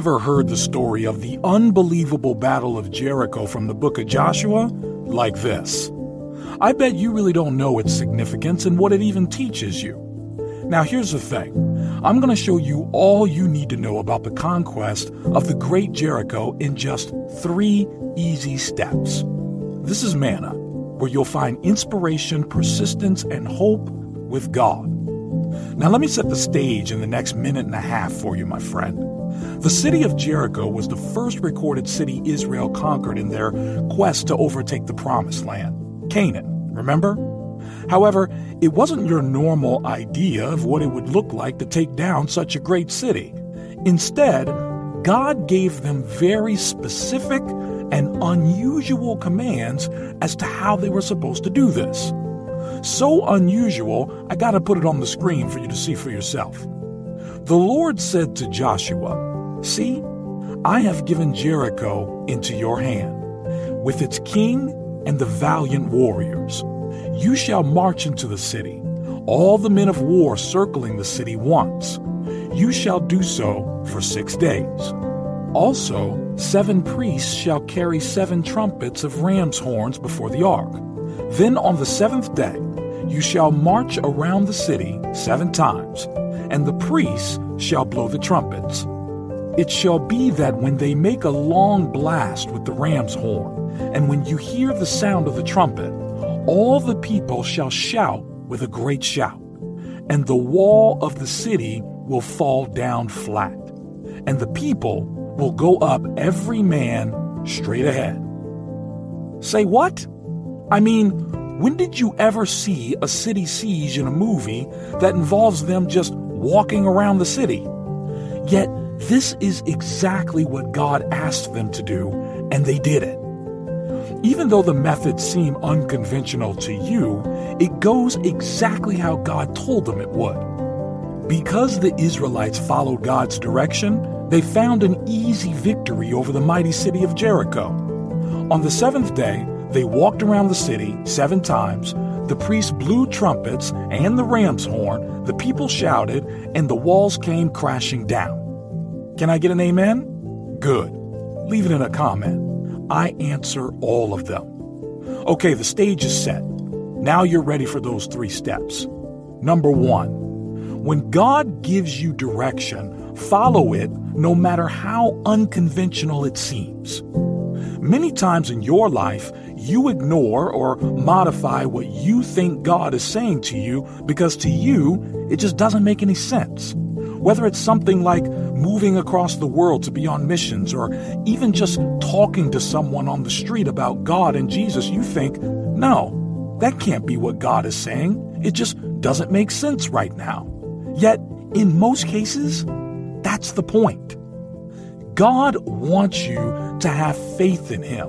ever heard the story of the unbelievable Battle of Jericho from the book of Joshua like this. I bet you really don't know its significance and what it even teaches you. Now, here's the thing I'm going to show you all you need to know about the conquest of the Great Jericho in just three easy steps. This is Manna, where you'll find inspiration, persistence, and hope with God. Now, let me set the stage in the next minute and a half for you, my friend. The city of Jericho was the first recorded city Israel conquered in their quest to overtake the Promised Land, Canaan, remember? However, it wasn't your normal idea of what it would look like to take down such a great city. Instead, God gave them very specific and unusual commands as to how they were supposed to do this. So unusual, I gotta put it on the screen for you to see for yourself. The Lord said to Joshua, See, I have given Jericho into your hand, with its king and the valiant warriors. You shall march into the city, all the men of war circling the city once. You shall do so for six days. Also, seven priests shall carry seven trumpets of ram's horns before the ark. Then on the seventh day, you shall march around the city seven times, and the priests shall blow the trumpets. It shall be that when they make a long blast with the ram's horn, and when you hear the sound of the trumpet, all the people shall shout with a great shout, and the wall of the city will fall down flat, and the people will go up every man straight ahead. Say what? I mean, when did you ever see a city siege in a movie that involves them just walking around the city? Yet, this is exactly what God asked them to do, and they did it. Even though the methods seem unconventional to you, it goes exactly how God told them it would. Because the Israelites followed God's direction, they found an easy victory over the mighty city of Jericho. On the seventh day, they walked around the city seven times. The priests blew trumpets and the ram's horn, the people shouted, and the walls came crashing down. Can I get an amen? Good. Leave it in a comment. I answer all of them. Okay, the stage is set. Now you're ready for those three steps. Number one, when God gives you direction, follow it no matter how unconventional it seems. Many times in your life, you ignore or modify what you think God is saying to you because to you, it just doesn't make any sense. Whether it's something like moving across the world to be on missions, or even just talking to someone on the street about God and Jesus, you think, no, that can't be what God is saying. It just doesn't make sense right now. Yet, in most cases, that's the point. God wants you to have faith in Him.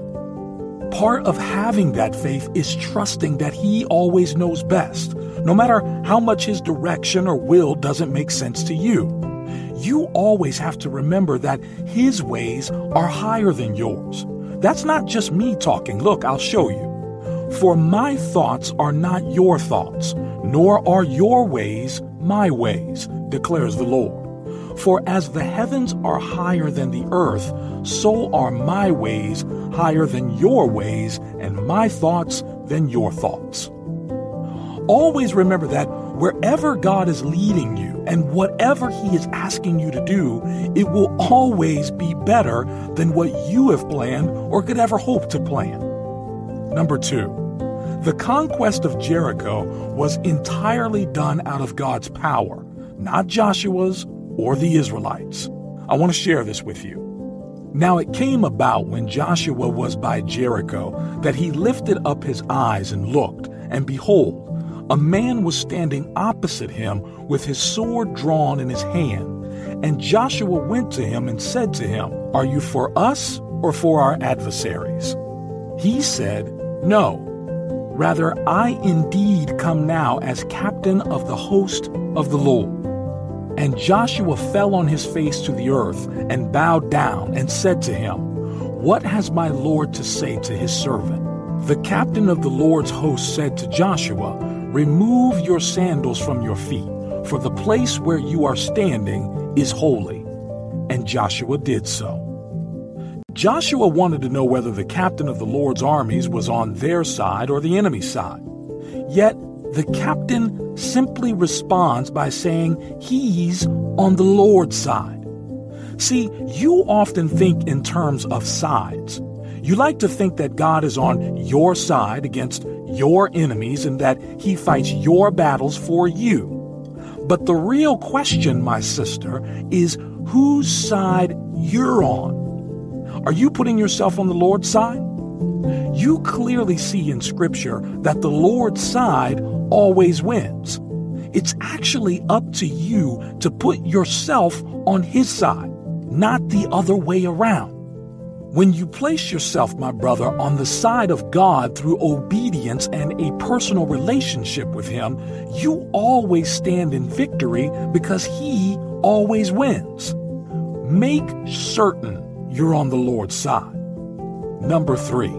Part of having that faith is trusting that He always knows best, no matter how much His direction or will doesn't make sense to you. You always have to remember that His ways are higher than yours. That's not just me talking. Look, I'll show you. For my thoughts are not your thoughts, nor are your ways my ways, declares the Lord. For as the heavens are higher than the earth, so are my ways higher than your ways, and my thoughts than your thoughts. Always remember that wherever God is leading you and whatever He is asking you to do, it will always be better than what you have planned or could ever hope to plan. Number two, the conquest of Jericho was entirely done out of God's power, not Joshua's or the Israelites. I want to share this with you. Now it came about when Joshua was by Jericho that he lifted up his eyes and looked, and behold, a man was standing opposite him with his sword drawn in his hand. And Joshua went to him and said to him, Are you for us or for our adversaries? He said, No. Rather, I indeed come now as captain of the host of the Lord. And Joshua fell on his face to the earth and bowed down and said to him, What has my Lord to say to his servant? The captain of the Lord's host said to Joshua, Remove your sandals from your feet, for the place where you are standing is holy. And Joshua did so. Joshua wanted to know whether the captain of the Lord's armies was on their side or the enemy's side. Yet, the captain simply responds by saying he's on the Lord's side. See, you often think in terms of sides. You like to think that God is on your side against your enemies and that he fights your battles for you. But the real question, my sister, is whose side you're on. Are you putting yourself on the Lord's side? You clearly see in Scripture that the Lord's side always wins. It's actually up to you to put yourself on His side, not the other way around. When you place yourself, my brother, on the side of God through obedience and a personal relationship with Him, you always stand in victory because He always wins. Make certain you're on the Lord's side. Number three,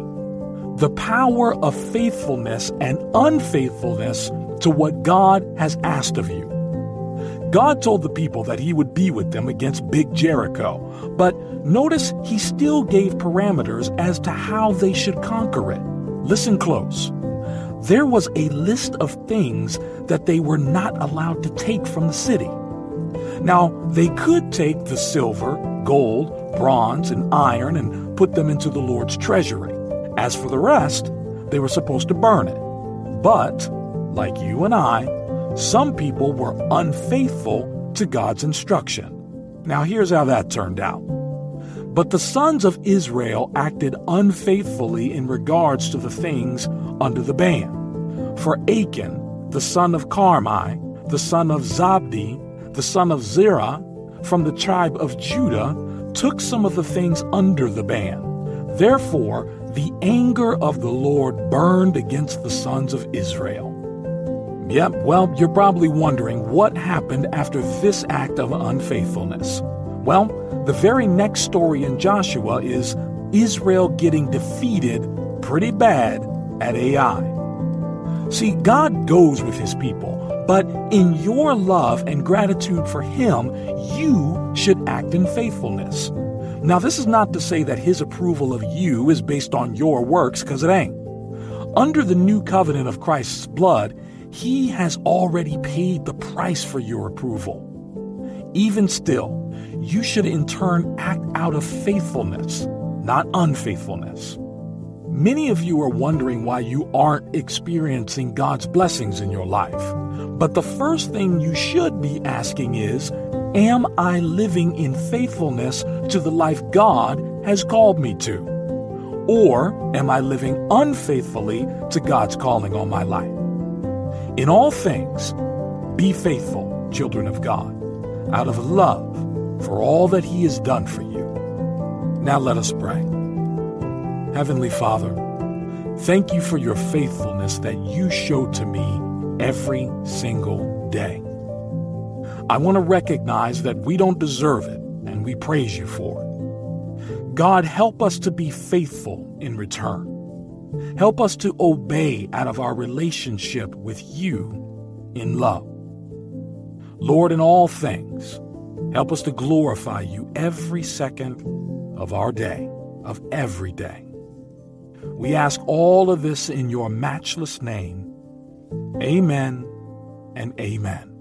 the power of faithfulness and unfaithfulness to what God has asked of you. God told the people that he would be with them against Big Jericho, but notice he still gave parameters as to how they should conquer it. Listen close. There was a list of things that they were not allowed to take from the city. Now, they could take the silver, gold, bronze, and iron and put them into the Lord's treasury. As for the rest, they were supposed to burn it. But, like you and I, some people were unfaithful to God's instruction. Now, here's how that turned out. But the sons of Israel acted unfaithfully in regards to the things under the ban. For Achan, the son of Carmi, the son of Zabdi, the son of Zerah, from the tribe of Judah, took some of the things under the ban. Therefore, the anger of the Lord burned against the sons of Israel. Yep, well, you're probably wondering what happened after this act of unfaithfulness. Well, the very next story in Joshua is Israel getting defeated pretty bad at Ai. See, God goes with his people, but in your love and gratitude for him, you should act in faithfulness. Now, this is not to say that his approval of you is based on your works, because it ain't. Under the new covenant of Christ's blood, he has already paid the price for your approval. Even still, you should in turn act out of faithfulness, not unfaithfulness. Many of you are wondering why you aren't experiencing God's blessings in your life. But the first thing you should be asking is Am I living in faithfulness to the life God has called me to? Or am I living unfaithfully to God's calling on my life? In all things, be faithful, children of God, out of love for all that He has done for you. Now let us pray. Heavenly Father, thank you for your faithfulness that you show to me every single day. I want to recognize that we don't deserve it, and we praise you for it. God, help us to be faithful in return. Help us to obey out of our relationship with you in love. Lord, in all things, help us to glorify you every second of our day, of every day. We ask all of this in your matchless name. Amen and amen.